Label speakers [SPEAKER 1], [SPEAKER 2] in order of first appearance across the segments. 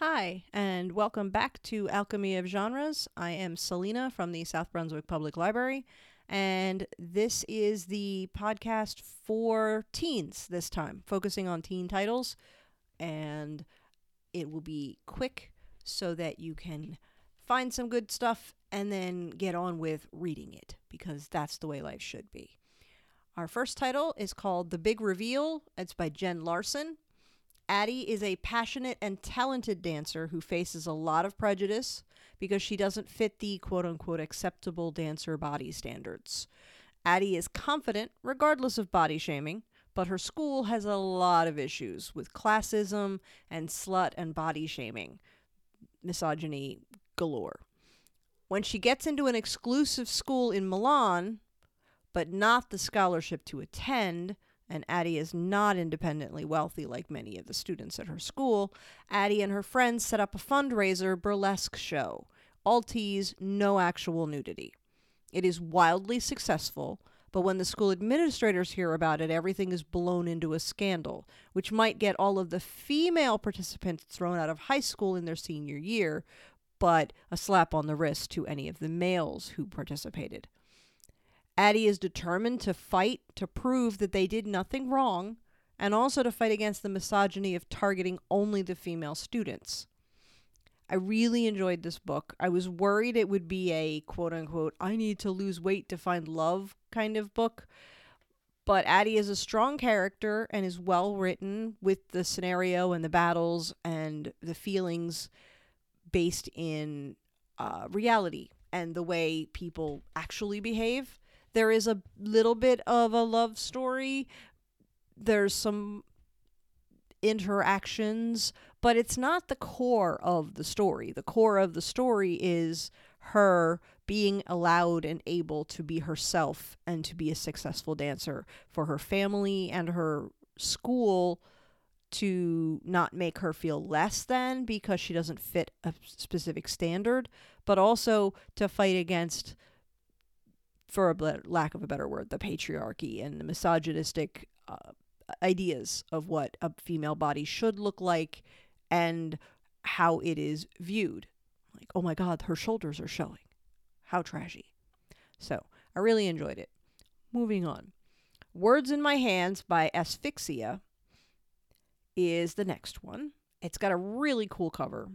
[SPEAKER 1] Hi, and welcome back to Alchemy of Genres. I am Selena from the South Brunswick Public Library, and this is the podcast for teens this time, focusing on teen titles. And it will be quick so that you can find some good stuff and then get on with reading it, because that's the way life should be. Our first title is called The Big Reveal. It's by Jen Larsen. Addie is a passionate and talented dancer who faces a lot of prejudice because she doesn't fit the quote unquote acceptable dancer body standards. Addie is confident regardless of body shaming, but her school has a lot of issues with classism and slut and body shaming, misogyny galore. When she gets into an exclusive school in Milan, but not the scholarship to attend, and Addie is not independently wealthy like many of the students at her school, Addie and her friends set up a fundraiser burlesque show. All tease, no actual nudity. It is wildly successful, but when the school administrators hear about it, everything is blown into a scandal, which might get all of the female participants thrown out of high school in their senior year, but a slap on the wrist to any of the males who participated. Addie is determined to fight to prove that they did nothing wrong and also to fight against the misogyny of targeting only the female students. I really enjoyed this book. I was worried it would be a quote unquote, I need to lose weight to find love kind of book. But Addie is a strong character and is well written with the scenario and the battles and the feelings based in uh, reality and the way people actually behave. There is a little bit of a love story. There's some interactions, but it's not the core of the story. The core of the story is her being allowed and able to be herself and to be a successful dancer for her family and her school to not make her feel less than because she doesn't fit a specific standard, but also to fight against, for a lack of a better word, the patriarchy and the misogynistic uh, ideas of what a female body should look like and how it is viewed. Like, oh my God, her shoulders are showing. How trashy. So, I really enjoyed it. Moving on. Words in My Hands by Asphyxia is the next one. It's got a really cool cover.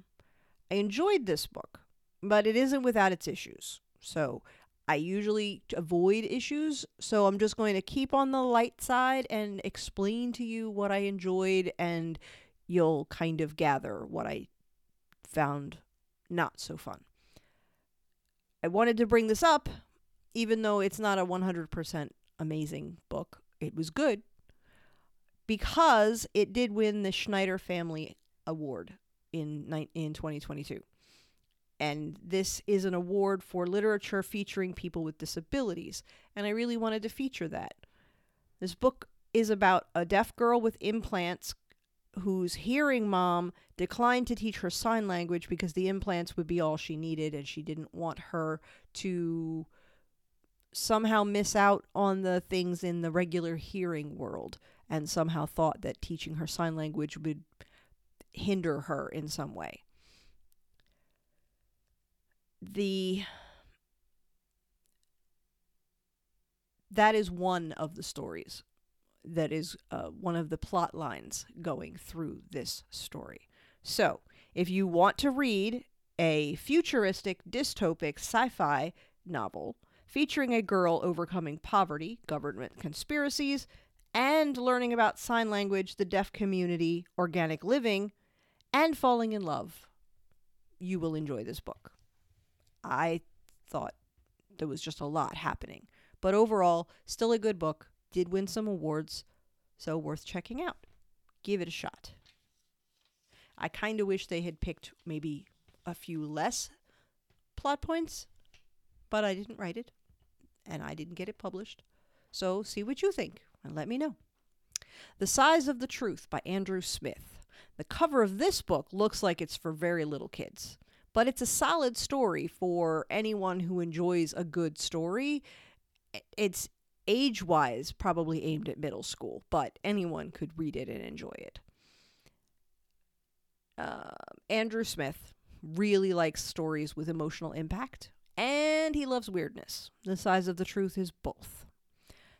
[SPEAKER 1] I enjoyed this book, but it isn't without its issues. So I usually avoid issues, so I'm just going to keep on the light side and explain to you what I enjoyed, and you'll kind of gather what I found not so fun. I wanted to bring this up, even though it's not a 100% amazing book. It was good, because it did win the Schneider Family Award in in 2022. And this is an award for literature featuring people with disabilities, and I really wanted to feature that. This book is about a deaf girl with implants whose hearing mom declined to teach her sign language because the implants would be all she needed and she didn't want her to somehow miss out on the things in the regular hearing world and somehow thought that teaching her sign language would hinder her in some way. The that is one of the stories that is uh, one of the plot lines going through this story. So, if you want to read a futuristic dystopic sci fi novel featuring a girl overcoming poverty, government conspiracies, and learning about sign language, the deaf community, organic living, and falling in love, you will enjoy this book. I thought there was just a lot happening. But overall, still a good book. Did win some awards, so worth checking out. Give it a shot. I kind of wish they had picked maybe a few less plot points, but I didn't write it and I didn't get it published. So see what you think and let me know. The Size of the Truth by Andrew Smith. The cover of this book looks like it's for very little kids, but it's a solid story for anyone who enjoys a good story. It's age wise probably aimed at middle school, but anyone could read it and enjoy it. Uh, Andrew Smith really likes stories with emotional impact, and he loves weirdness. The size of the truth is both.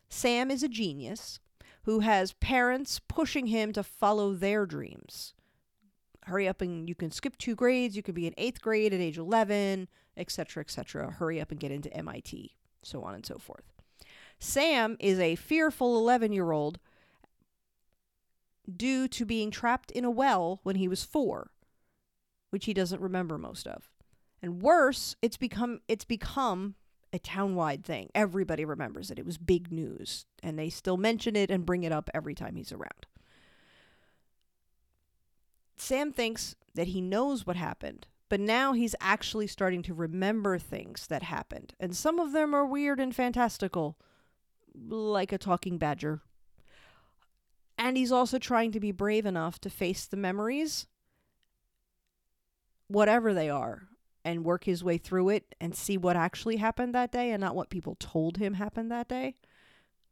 [SPEAKER 1] Sam is a genius who has parents pushing him to follow their dreams. Hurry up and you can skip two grades, you can be in eighth grade at age 11, etc., etc. Hurry up and get into MIT, so on and so forth. Sam is a fearful 11 year old due to being trapped in a well when he was four, which he doesn't remember most of. And worse, it's become it's become a town-wide thing. Everybody remembers it. It was big news, and they still mention it and bring it up every time he's around. Sam thinks that he knows what happened, but now he's actually starting to remember things that happened, and some of them are weird and fantastical, like a talking badger. And he's also trying to be brave enough to face the memories, whatever they are, and work his way through it and see what actually happened that day and not what people told him happened that day.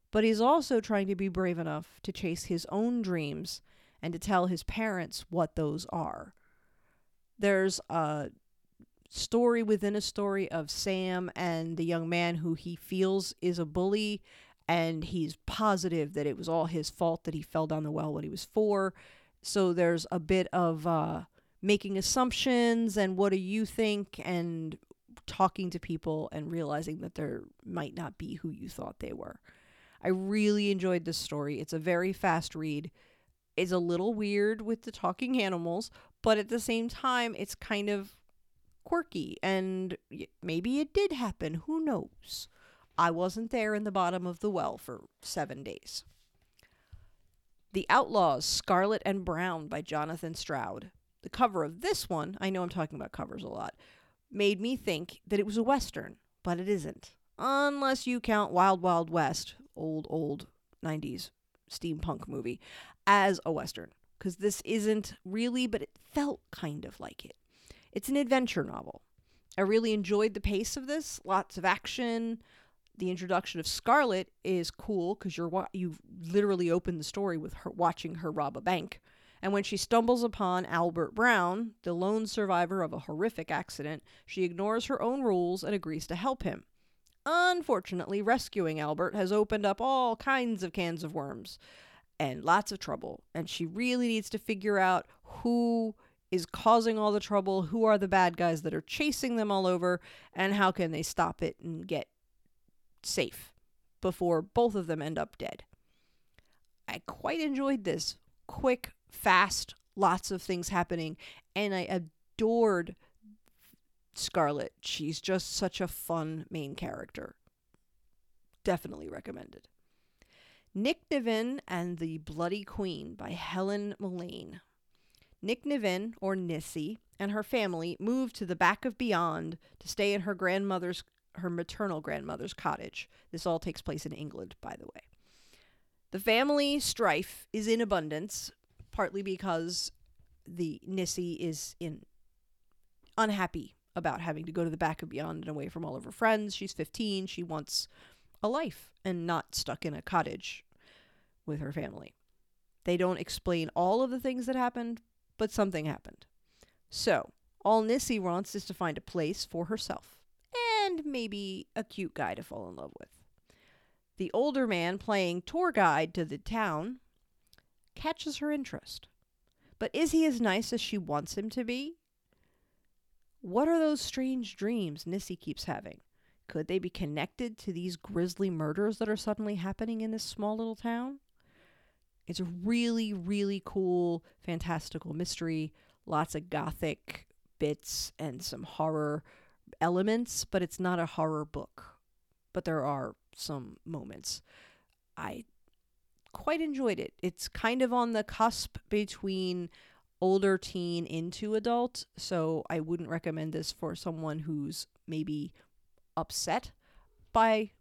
[SPEAKER 1] But he's also trying to be brave enough to chase his own dreams and to tell his parents what those are. There's a story within a story of Sam and the young man who he feels is a bully, and he's positive that it was all his fault that he fell down the well when he was four. So there's a bit of uh, making assumptions and what do you think and talking to people and realizing that there might not be who you thought they were. I really enjoyed this story. It's a very fast read. It's a little weird with the talking animals, but at the same time, it's kind of quirky and maybe it did happen. Who knows? I wasn't there in the bottom of the well for seven days. The Outlaws, Scarlett and Browne by Jonathan Stroud the cover of this one, I know I'm talking about covers a lot, made me think that it was a Western, but it isn't. Unless you count Wild Wild West, old, old 90s steampunk movie, as a Western. Because this isn't really, but it felt kind of like it. It's an adventure novel. I really enjoyed the pace of this, lots of action. The introduction of Scarlett is cool because you're wa- you literally open the story with her watching her rob a bank and when she stumbles upon Albert Browne, the lone survivor of a horrific accident, she ignores her own rules and agrees to help him. Unfortunately, rescuing Albert has opened up all kinds of cans of worms and lots of trouble, and she really needs to figure out who is causing all the trouble, who are the bad guys that are chasing them all over, and how can they stop it and get safe before both of them end up dead. I quite enjoyed this quick fast, lots of things happening, and I adored Scarlett. She's just such a fun main character. Definitely recommended. Nicnevin and the Bloody Queen by Helen Mullane. Nicnevin, or Nissy, and her family moved to the back of Beyond to stay in her grandmother's her maternal grandmother's cottage. This all takes place in England, by the way. The family strife is in abundance, partly because the Nissy is in unhappy about having to go to the back of Beyond and away from all of her friends. She's 15. She wants a life and not stuck in a cottage with her family. They don't explain all of the things that happened, but something happened. So, all Nissy wants is to find a place for herself and maybe a cute guy to fall in love with. The older man playing tour guide to the town catches her interest. But is he as nice as she wants him to be? What are those strange dreams Nissy keeps having? Could they be connected to these grisly murders that are suddenly happening in this small little town? It's a really, really cool, fantastical mystery. Lots of gothic bits and some horror elements, but it's not a horror book. But there are some moments. I quite enjoyed it. It's kind of on the cusp between older teen into adult, so I wouldn't recommend this for someone who's maybe upset by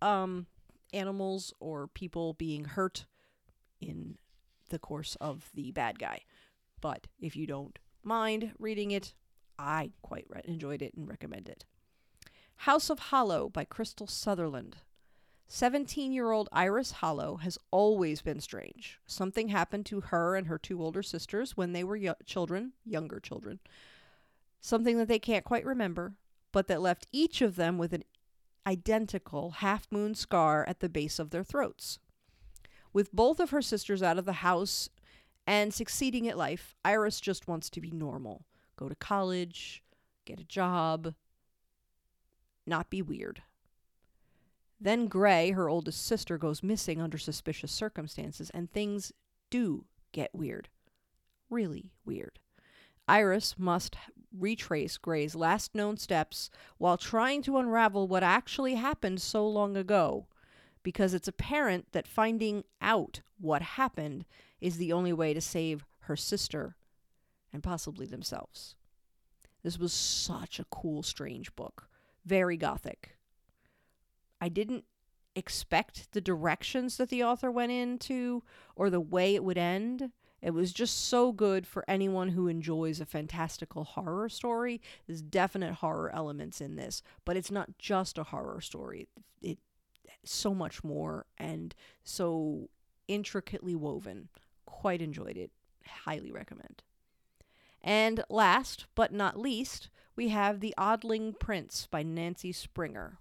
[SPEAKER 1] um animals or people being hurt in the course of the bad guy. But if you don't mind reading it, I quite re- enjoyed it and recommend it. House of Hollow by Krystal Sutherland. 17 year old Iris Hollow has always been strange. Something happened to her and her two older sisters when they were children, younger children. Something that they can't quite remember, but that left each of them with an identical half moon scar at the base of their throats. With both of her sisters out of the house and succeeding at life, Iris just wants to be normal go to college, get a job, not be weird. Then Gray, her oldest sister, goes missing under suspicious circumstances, and things do get weird. Really weird. Iris must retrace Gray's last known steps while trying to unravel what actually happened so long ago, because it's apparent that finding out what happened is the only way to save her sister and possibly themselves. This was such a cool, strange book. Very gothic. I didn't expect the directions that the author went into or the way it would end. It was just so good for anyone who enjoys a fantastical horror story. There's definite horror elements in this, but it's not just a horror story. It so much more and so intricately woven. Quite enjoyed it. Highly recommend. And last but not least, we have The Oddling Prince by Nancy Springer.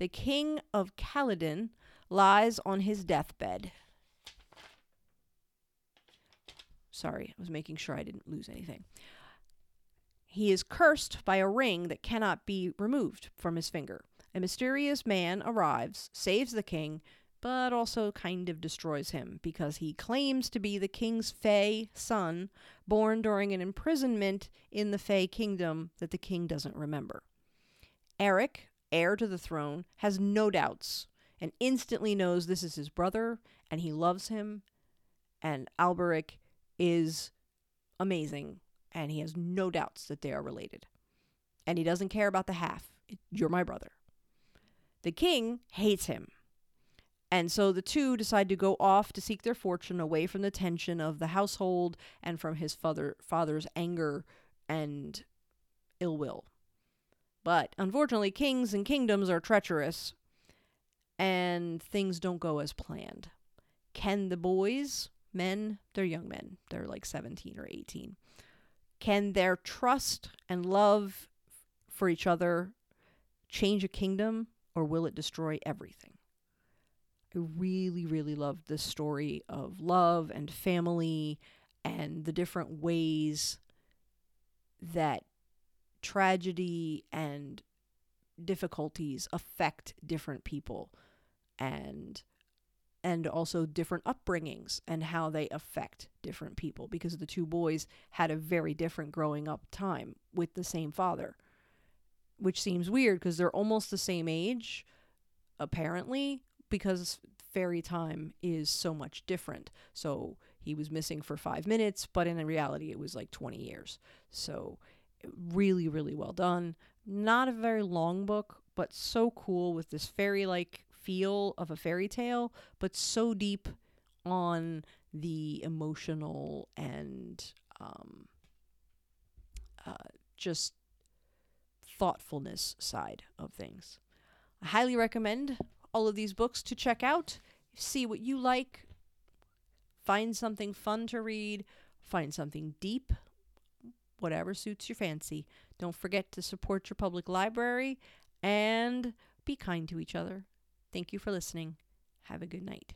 [SPEAKER 1] The king of Caledon lies on his deathbed. Sorry, I was making sure I didn't lose anything. He is cursed by a ring that cannot be removed from his finger. A mysterious man arrives, saves the king, but also kind of destroys him because he claims to be the king's Fey son, born during an imprisonment in the Fey kingdom that the king doesn't remember. Aric, heir to the throne, has no doubts and instantly knows this is his brother and he loves him. And Albaric is amazing and he has no doubts that they are related. And he doesn't care about the half. You're my brother. The king hates him and so the two decide to go off to seek their fortune away from the tension of the household and from his father father's anger and ill will. But unfortunately, kings and kingdoms are treacherous, and things don't go as planned. Can the boys, men, they're young men, they're like 17 or 18, can their trust and love for each other change a kingdom, or will it destroy everything? I really, really loved this story of love and family and the different ways that tragedy and difficulties affect different people and and also different upbringings and how they affect different people because the two boys had a very different growing up time with the same father which seems weird because they're almost the same age apparently because fairy time is so much different. So he was missing for five minutes, but in reality, it was like 20 years. So really, really well done. Not a very long book, but so cool with this fairy like feel of a fairy tale, but so deep on the emotional and um, uh, just thoughtfulness side of things. I highly recommend all of these books to check out, see what you like, find something fun to read, find something deep, whatever suits your fancy. Don't forget to support your public library and be kind to each other. Thank you for listening. Have a good night.